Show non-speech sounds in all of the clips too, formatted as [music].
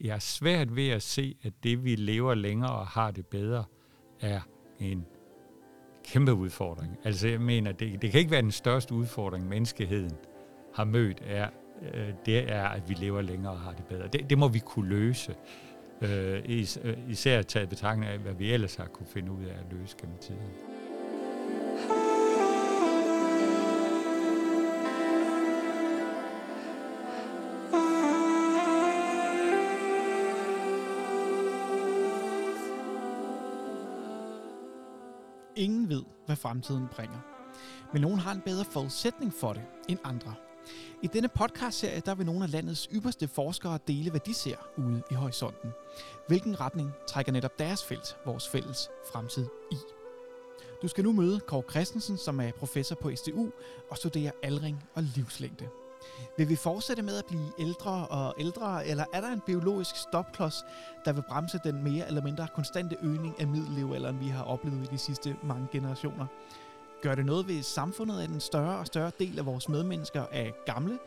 jeg er svært ved at se, at det, vi lever længere og har det bedre, er en kæmpe udfordring. Altså jeg mener, det, det kan ikke være den største udfordring, menneskeheden har mødt, er, øh, det er, at vi lever længere og har det bedre. Det, det må vi kunne løse. Øh, is, øh, især taget betragtning af, hvad vi ellers har kunne finde ud af at løse gennem tiden. Ingen ved, hvad fremtiden bringer. Men nogen har en bedre forudsætning for det end andre. I denne podcastserie der vil nogle af landets ypperste forskere dele, hvad de ser ude i horisonten. Hvilken retning trækker netop deres felt vores fælles fremtid i? Du skal nu møde Kåre Christensen, som er professor på SDU og studerer aldring og livslængde. Vil vi fortsætte med at blive ældre og ældre, eller er der en biologisk stopklods, der vil bremse den mere eller mindre konstante øgning af middellevealderen, vi har oplevet i de sidste mange generationer? Gør det noget ved samfundet, at en større og større del af vores medmennesker er gamle?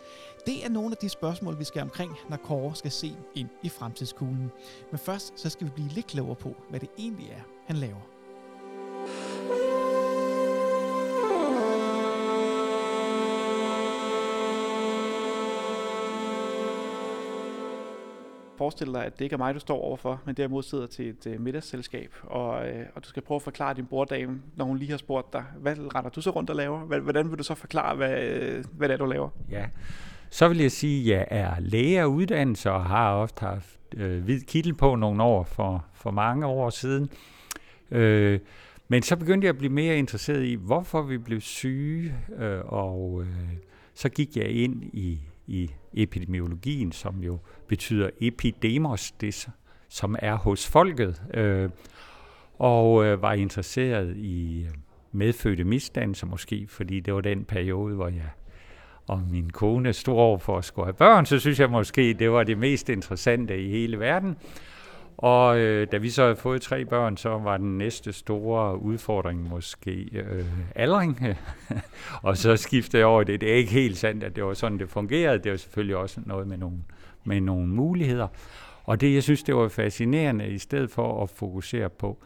Det er nogle af de spørgsmål, vi skal omkring, når Kåre skal se ind i fremtidskuglen. Men først så skal vi blive lidt klogere på, hvad det egentlig er, han laver. Forestille dig, at det ikke er mig, du står overfor, men derimod sidder til et uh, middagsselskab, og, uh, og du skal prøve at forklare din borddame, når hun lige har spurgt dig, hvad retter du så rundt og laver? Hvordan vil du så forklare, hvad, uh, hvad det er, du laver? Ja, så vil jeg sige, at jeg er læge af uddannelse og har ofte haft øh, hvid kittel på nogle år for, for mange år siden. Øh, men så begyndte jeg at blive mere interesseret i, hvorfor vi blev syge, øh, og øh, så gik jeg ind i i epidemiologien, som jo betyder epidemos, det som er hos folket, øh, og øh, var interesseret i øh, medfødte misdannelser måske, fordi det var den periode, hvor jeg og min kone stod over for at skulle have børn, så synes jeg måske, det var det mest interessante i hele verden. Og øh, da vi så havde fået tre børn, så var den næste store udfordring måske øh, aldring. [laughs] og så skiftede jeg over det. Det er ikke helt sandt, at det var sådan, det fungerede. Det var selvfølgelig også noget med nogle, med nogle muligheder. Og det, jeg synes, det var fascinerende, i stedet for at fokusere på,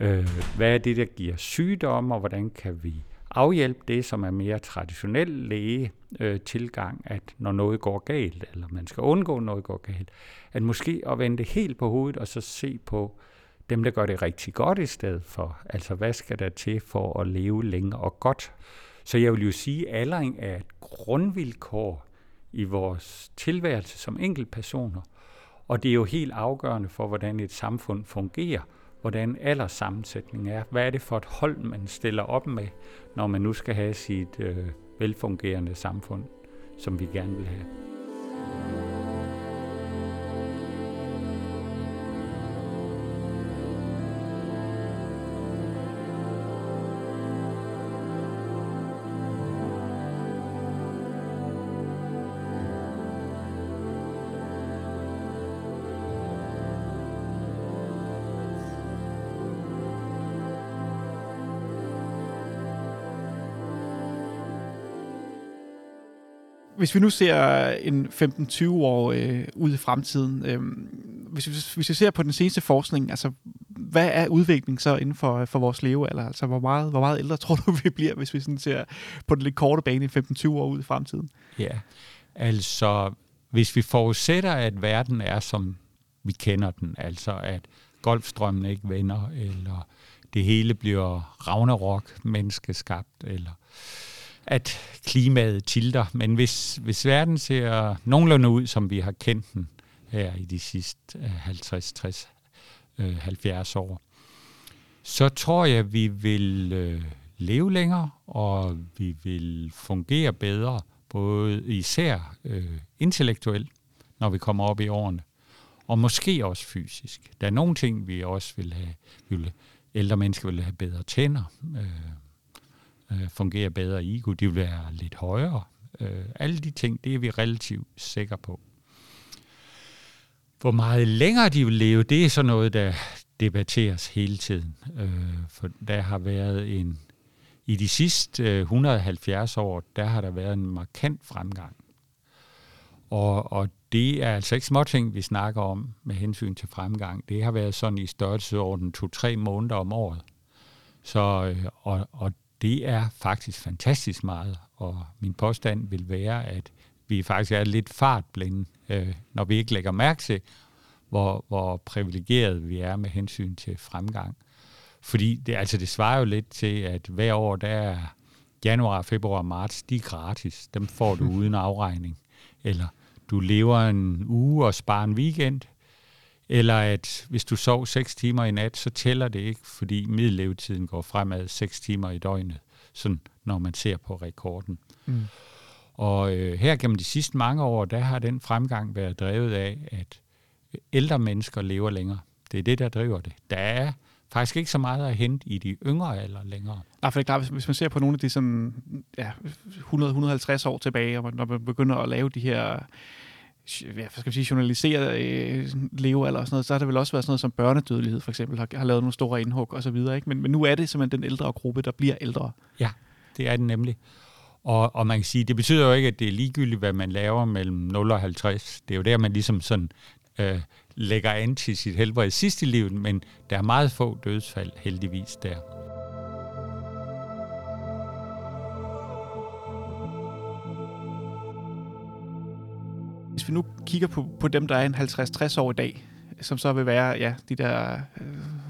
øh, hvad er det, der giver sygdom, og hvordan kan vi afhjælpe det, som er mere traditionel læge øh, tilgang, at når noget går galt, eller man skal undgå, at noget går galt, at måske at vende det helt på hovedet, og så se på dem, der gør det rigtig godt i stedet for. Altså, hvad skal der til for at leve længe og godt? Så jeg vil jo sige, at aldring er et grundvilkår i vores tilværelse som enkeltpersoner, og det er jo helt afgørende for, hvordan et samfund fungerer, hvordan alderssammensætningen er. Hvad er det for et hold, man stiller op med, når man nu skal have sit øh, velfungerende samfund, som vi gerne vil have. Hvis vi nu ser en 15-20 år øh, ud i fremtiden, øh, hvis, vi, hvis vi ser på den seneste forskning, altså hvad er udviklingen så inden for, for vores levealder? Altså hvor meget, hvor meget ældre [laughs] tror du, vi bliver, hvis vi sådan ser på den lidt korte bane 15-20 år ud i fremtiden? Ja, altså hvis vi forudsætter, at verden er som vi kender den, altså at golfstrømmen ikke vender, eller det hele bliver Ragnarok, menneskeskabt, eller at klimaet tilter. Men hvis, hvis verden ser nogenlunde ud, som vi har kendt den her i de sidste 50, 60, 70 år, så tror jeg, vi vil øh, leve længere, og vi vil fungere bedre, både især øh, intellektuelt, når vi kommer op i årene, og måske også fysisk. Der er nogle ting, vi også vil have. Vi vil, ældre mennesker vil have bedre tænder. Øh, øh, fungerer bedre i IQ, de vil være lidt højere. Øh, alle de ting, det er vi relativt sikre på. Hvor meget længere de vil leve, det er så noget, der debatteres hele tiden. Øh, for der har været en, i de sidste øh, 170 år, der har der været en markant fremgang. Og, og det er altså ikke småting, vi snakker om med hensyn til fremgang. Det har været sådan i størrelsesorden 2-3 måneder om året. Så, øh, og, og det er faktisk fantastisk meget, og min påstand vil være, at vi faktisk er lidt fartblinde, øh, når vi ikke lægger mærke til, hvor, hvor privilegeret vi er med hensyn til fremgang. Fordi det, altså det svarer jo lidt til, at hver år, der er januar, februar, marts, de er gratis. Dem får du [laughs] uden afregning. Eller du lever en uge og sparer en weekend. Eller at hvis du sov 6 timer i nat, så tæller det ikke, fordi middellevetiden går fremad 6 timer i døgnet, sådan når man ser på rekorden. Mm. Og øh, her gennem de sidste mange år, der har den fremgang været drevet af, at ældre mennesker lever længere. Det er det, der driver det. Der er faktisk ikke så meget at hente i de yngre alder længere. Nej, for det er klart, hvis, hvis man ser på nogle af de sådan, ja, 100-150 år tilbage, og når man begynder at lave de her hvad skal vi sige, journaliseret øh, levealder og sådan noget, så har det vel også været sådan noget som børnedødelighed for eksempel, har, har lavet nogle store indhug og så videre, ikke? Men, men nu er det simpelthen den ældre gruppe, der bliver ældre. Ja, det er den nemlig. Og, og man kan sige, det betyder jo ikke, at det er ligegyldigt, hvad man laver mellem 0 og 50. Det er jo der, man ligesom sådan øh, lægger an til sit helbred sidst i livet, men der er meget få dødsfald heldigvis der. Hvis vi nu kigger på, på dem, der er en 50-60 år i dag, som så vil være ja, de der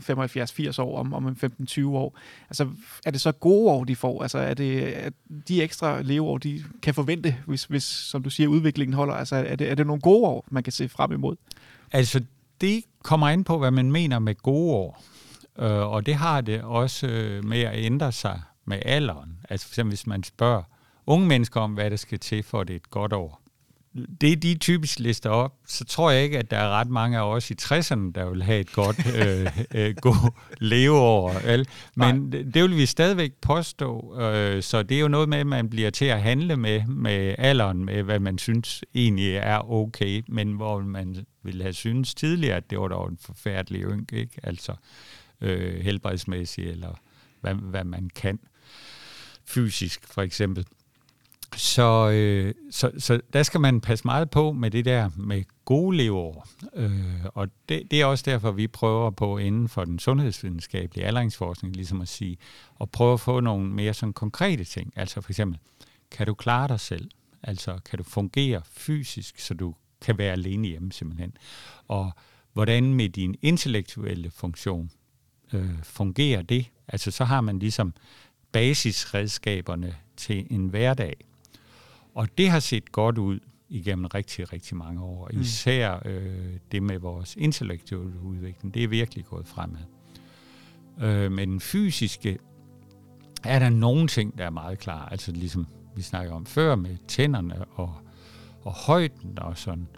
øh, 75-80 år om, om 15-20 år. Altså, er det så gode år, de får? Altså, er det er de ekstra leveår, de kan forvente, hvis, hvis som du siger, udviklingen holder? Altså, er det, er det nogle gode år, man kan se frem imod? Altså, det kommer ind på, hvad man mener med gode år. Øh, og det har det også øh, med at ændre sig med alderen. Altså for eksempel, hvis man spørger unge mennesker om, hvad der skal til for, at det er et godt år, det de typisk lister op, så tror jeg ikke, at der er ret mange af os i 60'erne, der vil have et godt [laughs] øh, øh, god leveår. Vel? Men det, det vil vi stadigvæk påstå. Øh, så det er jo noget med, at man bliver til at handle med, med alderen, med hvad man synes egentlig er okay, men hvor man ville have synes tidligere, at det var dog en forfærdelig ynk, ikke? altså øh, helbredsmæssigt, eller hvad, hvad man kan fysisk for eksempel. Så, øh, så, så der skal man passe meget på med det der med gode leveår. Øh, og det, det er også derfor, vi prøver på inden for den sundhedsvidenskabelige aldringsforskning, ligesom at sige, og prøve at få nogle mere sådan konkrete ting. Altså for eksempel, kan du klare dig selv? Altså kan du fungere fysisk, så du kan være alene hjemme simpelthen? Og hvordan med din intellektuelle funktion øh, fungerer det? Altså så har man ligesom basisredskaberne til en hverdag. Og det har set godt ud igennem rigtig, rigtig mange år. Mm. Især øh, det med vores intellektuelle udvikling, det er virkelig gået fremad. Øh, men den fysiske er der nogle ting, der er meget klar. Altså ligesom vi snakker om før med tænderne og, og højden og sådan.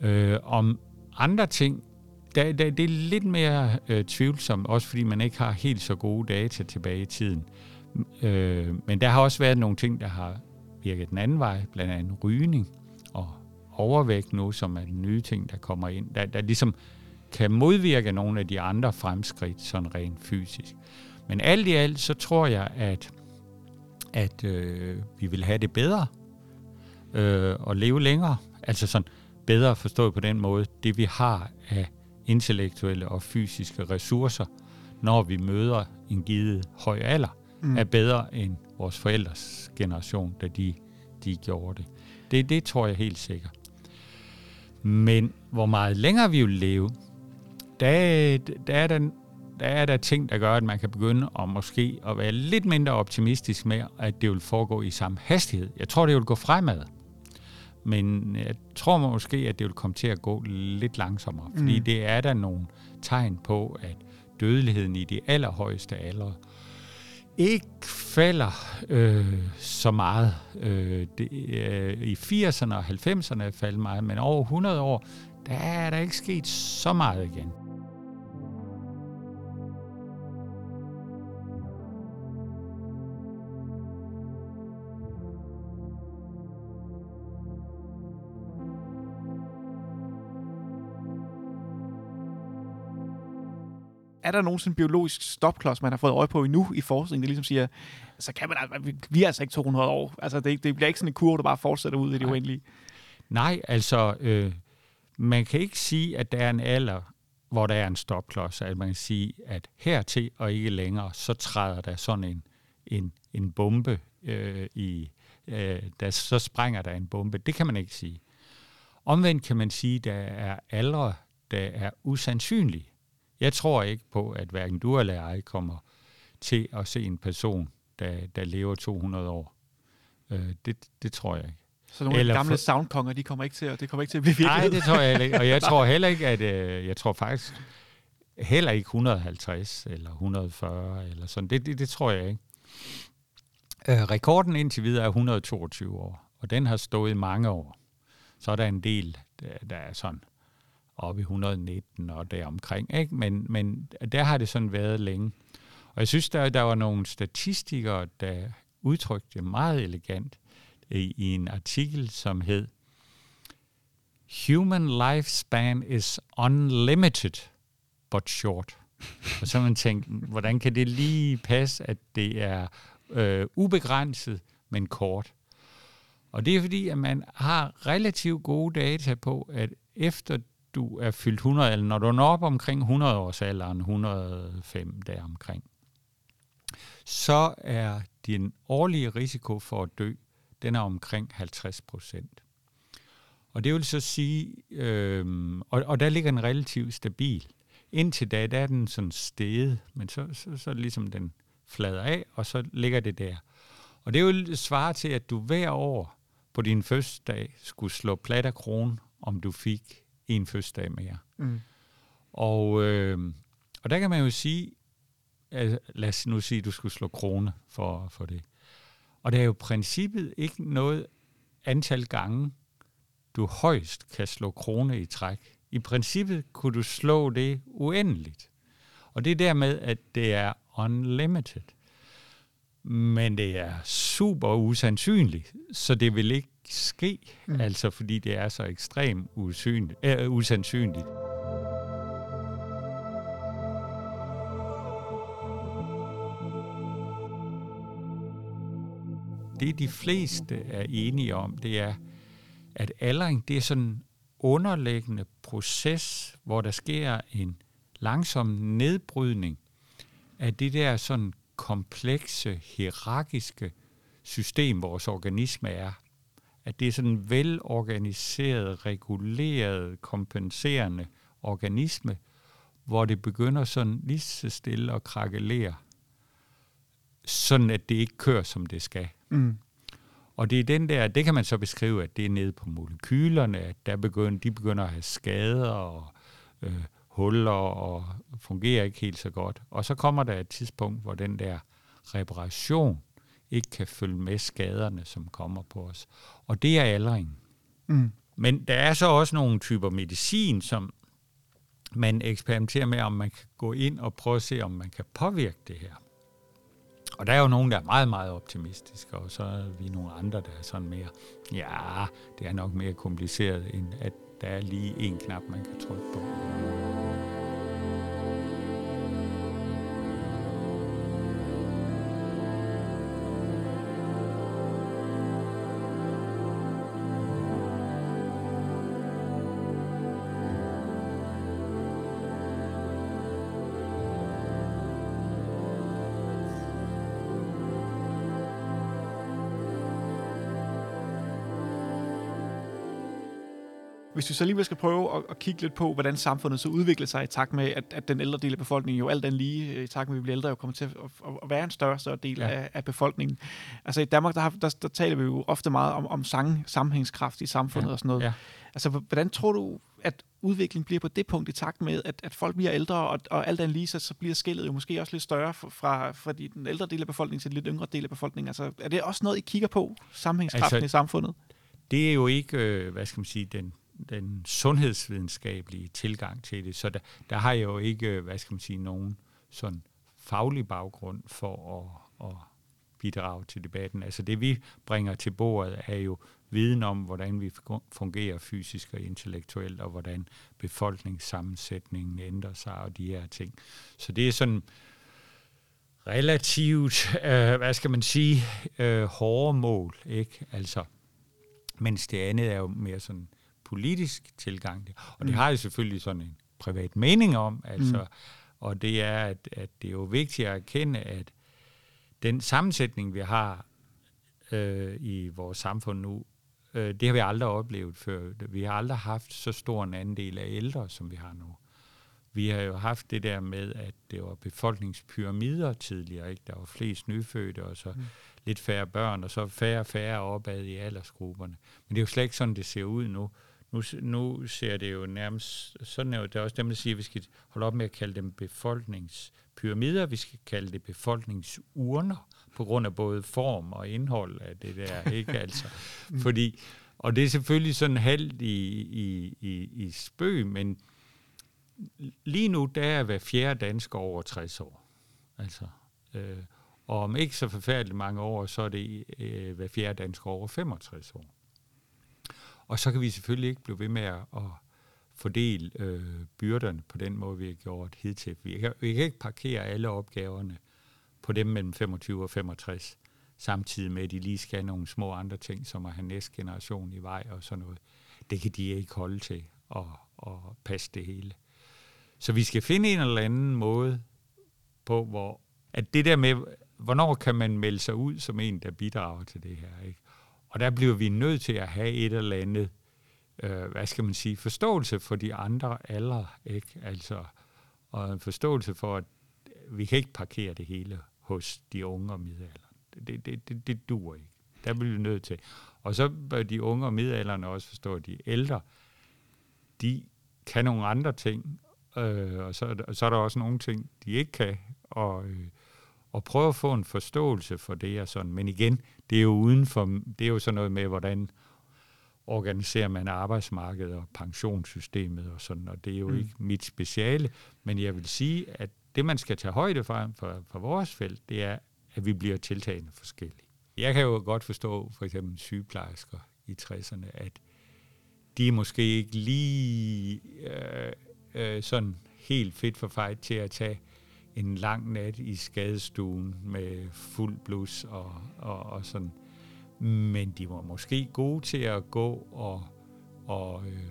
Øh, om andre ting, der, der, det er lidt mere øh, tvivlsomt, også fordi man ikke har helt så gode data tilbage i tiden. Øh, men der har også været nogle ting, der har virke den anden vej, blandt andet rygning og overvægt nu, som er den nye ting, der kommer ind, der, der ligesom kan modvirke nogle af de andre fremskridt, sådan rent fysisk. Men alt i alt, så tror jeg, at, at øh, vi vil have det bedre øh, og leve længere. Altså sådan bedre forstået på den måde, det vi har af intellektuelle og fysiske ressourcer, når vi møder en givet høj alder, mm. er bedre end vores forældres generation, da de, de gjorde det. det. Det tror jeg helt sikkert. Men hvor meget længere vi vil leve, der, der, er der, der er der ting, der gør, at man kan begynde at måske at være lidt mindre optimistisk med, at det vil foregå i samme hastighed. Jeg tror, det vil gå fremad. Men jeg tror måske, at det vil komme til at gå lidt langsommere. Fordi mm. det er der nogle tegn på, at dødeligheden i de allerhøjeste aldre ikke falder øh, så meget. Øh, det, øh, I 80'erne og 90'erne faldt meget, men over 100 år, der er der ikke sket så meget igen. Er der nogensinde biologisk stopklods, man har fået øje på endnu i forskningen, der ligesom siger, så kan man, vi er altså ikke 200 år. Altså, det, det bliver ikke sådan en kurve, der bare fortsætter ud i det uendelige. Nej, altså, øh, man kan ikke sige, at der er en alder, hvor der er en stopklods, at man kan sige, at hertil og ikke længere, så træder der sådan en, en, en bombe øh, i, øh, der, så sprænger der en bombe. Det kan man ikke sige. Omvendt kan man sige, at der er aldre, der er usandsynlige. Jeg tror ikke på, at hverken du eller jeg kommer til at se en person, der, der lever 200 år. Øh, det, det tror jeg ikke. Så nogle Eller gamle for... soundkonger, de kommer ikke til at, det kommer ikke til at blive virkelighed? Nej, det tror jeg ikke. Og jeg [laughs] tror heller ikke, at øh, jeg tror faktisk heller ikke 150 eller 140 eller sådan. Det, det, det tror jeg ikke. Øh, rekorden indtil videre er 122 år, og den har stået i mange år. Så er der en del, der, der er sådan op i 119 og deromkring. Ikke? Men, men der har det sådan været længe. Og jeg synes, der, der var nogle statistikere, der udtrykte det meget elegant i, i en artikel, som hed Human lifespan is unlimited, but short. og så man tænkt, hvordan kan det lige passe, at det er øh, ubegrænset, men kort? Og det er fordi, at man har relativt gode data på, at efter du er fyldt 100, eller når du når op omkring 100 års alderen, 105 der omkring, så er din årlige risiko for at dø, den er omkring 50 procent. Og det vil så sige, øh, og, og der ligger den relativt stabil. Indtil da, der er den sådan steget, men så, så, så ligesom den flader af, og så ligger det der. Og det vil svare til, at du hver år på din fødselsdag skulle slå plat af krone, om du fik en fødselsdag mere. Mm. Og, øh, og der kan man jo sige, altså, lad os nu sige, at du skulle slå krone for, for det. Og det er jo princippet ikke noget antal gange, du højst kan slå krone i træk. I princippet kunne du slå det uendeligt. Og det er dermed, at det er unlimited. Men det er super usandsynligt, så det vil ikke ske, mm. altså fordi det er så ekstremt usynligt, øh, usandsynligt. Det de fleste er enige om, det er, at aldring det er sådan en underliggende proces, hvor der sker en langsom nedbrydning af det der sådan komplekse, hierarkiske system, vores organisme er at det er sådan en velorganiseret, reguleret, kompenserende organisme, hvor det begynder sådan lige så stille at krakelere, sådan at det ikke kører, som det skal. Mm. Og det er den der, det kan man så beskrive, at det er nede på molekylerne, at der begynder, de begynder at have skader og øh, huller og fungerer ikke helt så godt. Og så kommer der et tidspunkt, hvor den der reparation ikke kan følge med skaderne, som kommer på os. Og det er aldring. Mm. Men der er så også nogle typer medicin, som man eksperimenterer med, om man kan gå ind og prøve at se, om man kan påvirke det her. Og der er jo nogen, der er meget, meget optimistiske, og så er vi nogle andre, der er sådan mere, ja, det er nok mere kompliceret, end at der er lige en knap, man kan trykke på. Hvis vi så alligevel skal prøve at, at kigge lidt på, hvordan samfundet så udvikler sig i takt med, at, at den ældre del af befolkningen jo alt den lige, øh, i takt med, at vi bliver ældre, jo kommer til at, at, at være en større større del ja. af, af befolkningen. Altså i Danmark, der, har, der, der taler vi jo ofte meget om, om sang, sammenhængskraft i samfundet ja. og sådan noget. Ja. Altså hvordan tror du, at udviklingen bliver på det punkt i takt med, at, at folk bliver ældre, og, og alt den lige, så, så bliver skældet jo måske også lidt større fra, fra de, den ældre del af befolkningen til den lidt yngre del af befolkningen. Altså, er det også noget, I kigger på, sammenhængskraften altså, i samfundet? Det er jo ikke, øh, hvad skal man sige, den den sundhedsvidenskabelige tilgang til det. Så der, der har jeg jo ikke, øh, hvad skal man sige, nogen sådan faglig baggrund for at, at bidrage til debatten. Altså det vi bringer til bordet er jo viden om, hvordan vi fungerer fysisk og intellektuelt, og hvordan befolkningssammensætningen ændrer sig og de her ting. Så det er sådan relativt, øh, hvad skal man sige, øh, hårde mål, ikke? Altså, mens det andet er jo mere sådan politisk tilgang. Og det Mm. har jeg selvfølgelig sådan en privat mening om, altså, Mm. og det er, at, at det er jo vigtigt at erkende, at den sammensætning, vi har øh, i vores samfund nu, øh, det har vi aldrig oplevet før. Vi har aldrig haft så stor en andel af ældre, som vi har nu. Vi har jo haft det der med, at det var befolkningspyramider tidligere. Ikke? Der var flest nyfødte, og så Mm. lidt færre børn, og så færre og færre opad i aldersgrupperne. Men det er jo slet ikke sådan, det ser ud nu. Nu, nu ser det jo nærmest, sådan er jo, det er også dem, der siger, at vi skal holde op med at kalde dem befolkningspyramider, vi skal kalde det befolkningsurner, på grund af både form og indhold af det der, ikke altså. [laughs] Fordi, og det er selvfølgelig sådan halvt i, i, i, i spøg, men lige nu, der er hver fjerde dansker over 60 år. Altså, øh, og om ikke så forfærdeligt mange år, så er det øh, hver fjerde dansker over 65 år. Og så kan vi selvfølgelig ikke blive ved med at, at fordele øh, byrderne på den måde, vi har gjort hidtil. Vi kan, vi kan ikke parkere alle opgaverne på dem mellem 25 og 65, samtidig med, at de lige skal have nogle små andre ting, som at have næste generation i vej og sådan noget. Det kan de ikke holde til at, at passe det hele. Så vi skal finde en eller anden måde på, hvor at det der med, hvornår kan man melde sig ud som en, der bidrager til det her, ikke? Og der bliver vi nødt til at have et eller andet, øh, hvad skal man sige, forståelse for de andre aldre, ikke? Altså, og en forståelse for, at vi kan ikke parkere det hele hos de unge og middelalderen. Det, det, det, det dur ikke. Der bliver vi nødt til. Og så bør de unge og middelalderne også forstå, at de ældre, de kan nogle andre ting, øh, og, så, og så er der også nogle ting, de ikke kan, og, øh, og prøve at få en forståelse for det og sådan. Men igen, det er jo uden for, det er jo sådan noget med, hvordan organiserer man arbejdsmarkedet og pensionssystemet og sådan, og det er jo Mm. ikke mit speciale, men jeg vil sige, at det, man skal tage højde for, for, for vores felt, det er, at vi bliver tiltagende forskellige. Jeg kan jo godt forstå for eksempel sygeplejersker i 60'erne, at de er måske ikke lige øh, øh, sådan helt fedt for fight til at tage en lang nat i skadestuen med fuld blus og, og, og sådan. Men de var måske gode til at gå og, og, øh,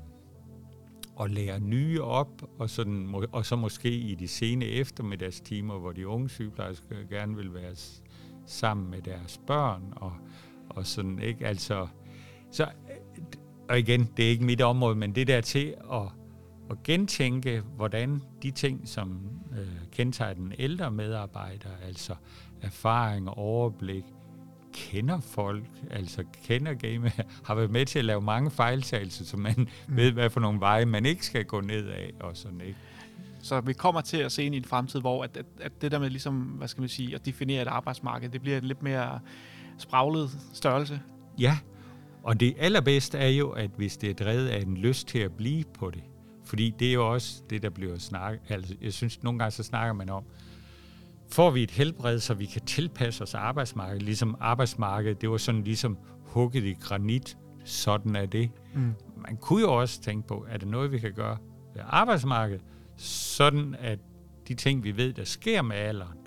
og lære nye op, og, sådan, og så måske i de sene eftermiddagstimer, hvor de unge sygeplejersker gerne vil være sammen med deres børn, og, og sådan, ikke? Altså, så, øh, og igen, det er ikke mit område, men det der til at, at gentænke, hvordan de ting, som øh, kendetegner den ældre medarbejder, altså erfaring og overblik, kender folk, altså kender game, [laughs] har været med til at lave mange fejltagelser, så man mm. ved, hvad for nogle veje man ikke skal gå ned af, og sådan, ikke? Så vi kommer til at se ind i en fremtid, hvor at, at, at det der med ligesom, hvad skal man sige, at definere et arbejdsmarked, det bliver en lidt mere spraglet størrelse. Ja, og det allerbedste er jo, at hvis det er drevet af en lyst til at blive på det, fordi det er jo også det, der bliver snakket, altså jeg synes, nogle gange så snakker man om, får vi et helbred, så vi kan tilpasse os arbejdsmarkedet, ligesom arbejdsmarkedet, det var sådan ligesom hugget i granit, sådan er det. Mm. Man kunne jo også tænke på, er det noget, vi kan gøre ved arbejdsmarkedet, sådan at de ting, vi ved, der sker med alderen,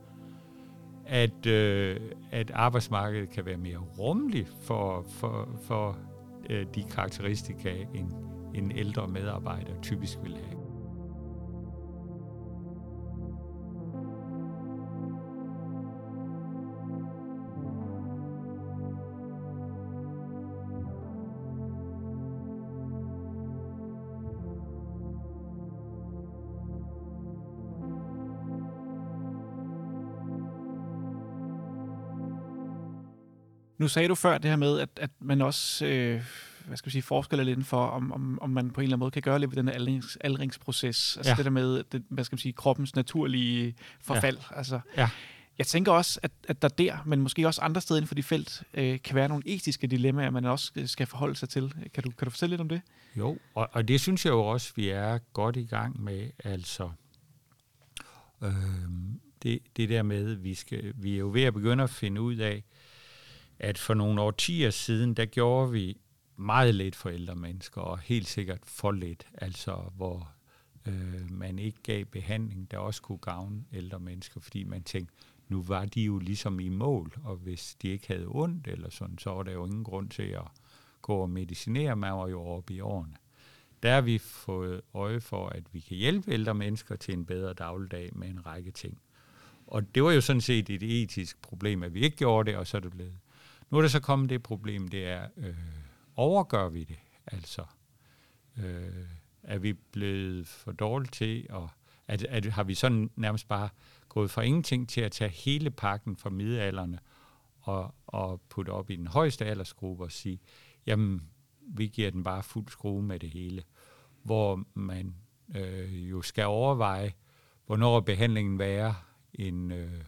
at, øh, at arbejdsmarkedet kan være mere rummeligt for, for, for øh, de karakteristika, en, en ældre medarbejder typisk vil have. Nu sagde du før det her med, at, at man også øh, hvad skal vi sige, forsker lidt for, om, om, om man på en eller anden måde kan gøre lidt ved den her aldrings, aldringsproces. Altså ja. Ja. det der med, det, hvad skal man sige, kroppens naturlige forfald. Ja. Altså, Ja. Jeg tænker også, at, at der der, men måske også andre steder inden for de felt, øh, kan være nogle etiske dilemmaer, man også øh, skal forholde sig til. Kan du, kan du fortælle lidt om det? Jo, og, og det synes jeg jo også, vi er godt i gang med. Altså, øh, det, det der med, vi, skal, vi er jo ved at begynde at finde ud af, at for nogle årtier siden, der gjorde vi meget let for ældre mennesker, og helt sikkert for let, altså hvor øh, man ikke gav behandling, der også kunne gavne ældre mennesker, fordi man tænkte, nu var de jo ligesom i mål, og hvis de ikke havde ondt eller sådan, så var der jo ingen grund til at gå og medicinere, man var jo oppe i årene. Der har vi fået øje for, at vi kan hjælpe ældre mennesker til en bedre dagligdag med en række ting. Og det var jo sådan set et etisk problem, at vi ikke gjorde det, og så er det blevet. Nu er der så kommet det problem, det er, øh, overgør vi det? Altså, øh, er vi blevet for dårlige til, og at, at har vi sådan nærmest bare gået fra ingenting til at tage hele pakken fra middelalderne og, og putte op i den højeste aldersgruppe og sige, jamen, vi giver den bare fuld skrue med det hele. Hvor man øh, jo skal overveje, hvornår behandlingen være en, øh,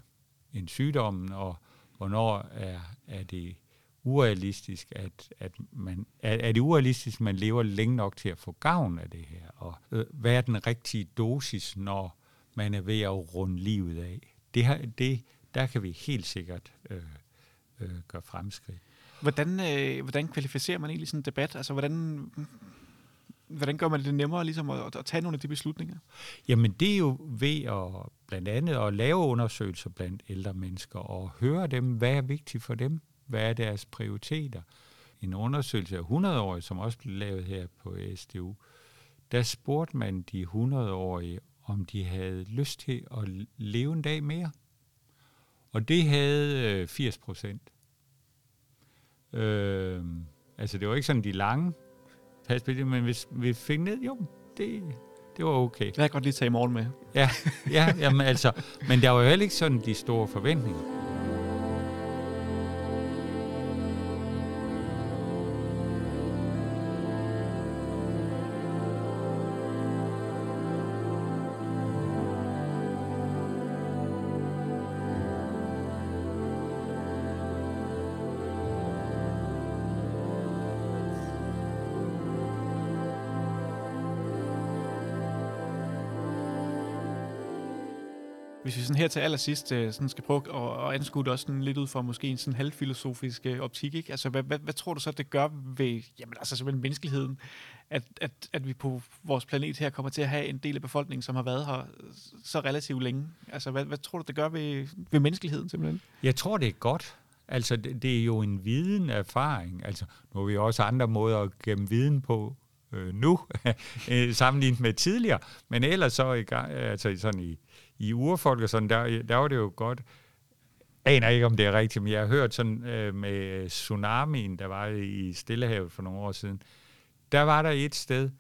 en sygdom, og hvornår er, er det urealistisk, at, at man, er, er det urealistisk, at man lever længe nok til at få gavn af det her? Og øh, hvad er den rigtige dosis, når man er ved at runde livet af? Det, her, det, der kan vi helt sikkert øh, øh, gøre fremskridt. Hvordan, øh, hvordan kvalificerer man egentlig sådan en debat? Altså, hvordan, hvordan gør man det nemmere ligesom at, at tage nogle af de beslutninger? Jamen, det er jo ved at blandt andet at lave undersøgelser blandt ældre mennesker og høre dem, hvad er vigtigt for dem? Hvad er deres prioriteter? En undersøgelse af 100-årige, som også blev lavet her på SDU, der spurgte man de 100-årige, om de havde lyst til at leve en dag mere. Og det havde 80 procent. Øh, altså, det var ikke sådan de lange perspektiver, men hvis vi fik ned, jo, det, det var okay. Jeg kan godt lige tage i morgen med. Ja, ja jamen, altså, men der var jo heller ikke sådan de store forventninger. Hvis vi sådan her til allersidst øh, sådan skal prøve at, at anskue det også sådan lidt ud fra måske en sådan halvfilosofisk øh, optik, ikke? Altså, hvad, hvad, hvad, tror du så, det gør ved jamen, altså, simpelthen menneskeligheden, at, at, at vi på vores planet her kommer til at have en del af befolkningen, som har været her øh, så relativt længe? Altså, hvad, hvad tror du, det gør ved, ved menneskeligheden simpelthen? Jeg tror, det er godt. Altså, det, det er jo en viden erfaring. Altså, nu har vi også andre måder at gemme viden på øh, nu, [laughs] sammenlignet med tidligere. Men ellers så i gang, altså sådan i i urfolk og sådan, der, der var det jo godt. Aner ikke, om det er rigtigt, men jeg har hørt sådan øh, med tsunamien, der var i Stillehavet for nogle år siden. Der var der et sted,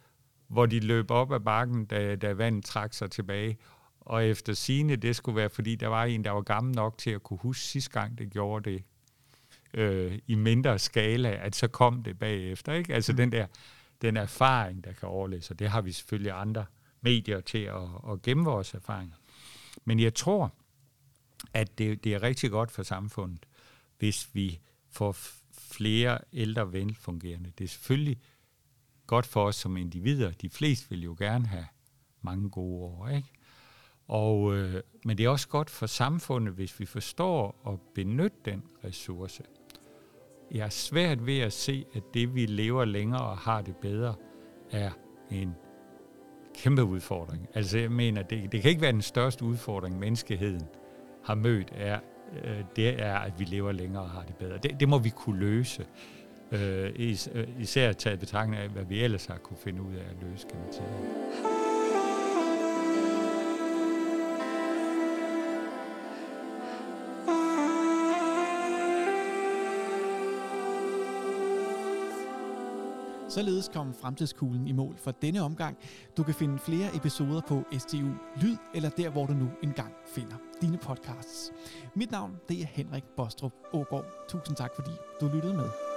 hvor de løb op ad bakken, da, da vandet trak sig tilbage. Og efter sine det skulle være, fordi der var en, der var gammel nok til at kunne huske sidste gang, det gjorde det øh, i mindre skala, at så kom det bagefter. Ikke? Altså mm. den der den erfaring, der kan overlæse, og det har vi selvfølgelig andre medier til at, at gemme vores erfaringer. Men jeg tror, at det, det er rigtig godt for samfundet, hvis vi får flere ældre velfungerende. Det er selvfølgelig godt for os som individer. De fleste vil jo gerne have mange gode år, ikke? Og, øh, men det er også godt for samfundet, hvis vi forstår at benytte den ressource. Jeg er svært ved at se, at det, vi lever længere og har det bedre, er en kæmpe udfordring. Altså jeg mener, det, det kan ikke være den største udfordring, menneskeheden har mødt, er, øh, det er, at vi lever længere og har det bedre. Det, det må vi kunne løse. Øh, is, øh, især taget betragtning af, hvad vi ellers har kunne finde ud af at løse, kan man Således kom Fremtidskuglen i mål for denne omgang. Du kan finde flere episoder på STU Lyd, eller der, hvor du nu engang finder dine podcasts. Mit navn det er Henrik Bostrup Ågaard. Tusind tak, fordi du lyttede med.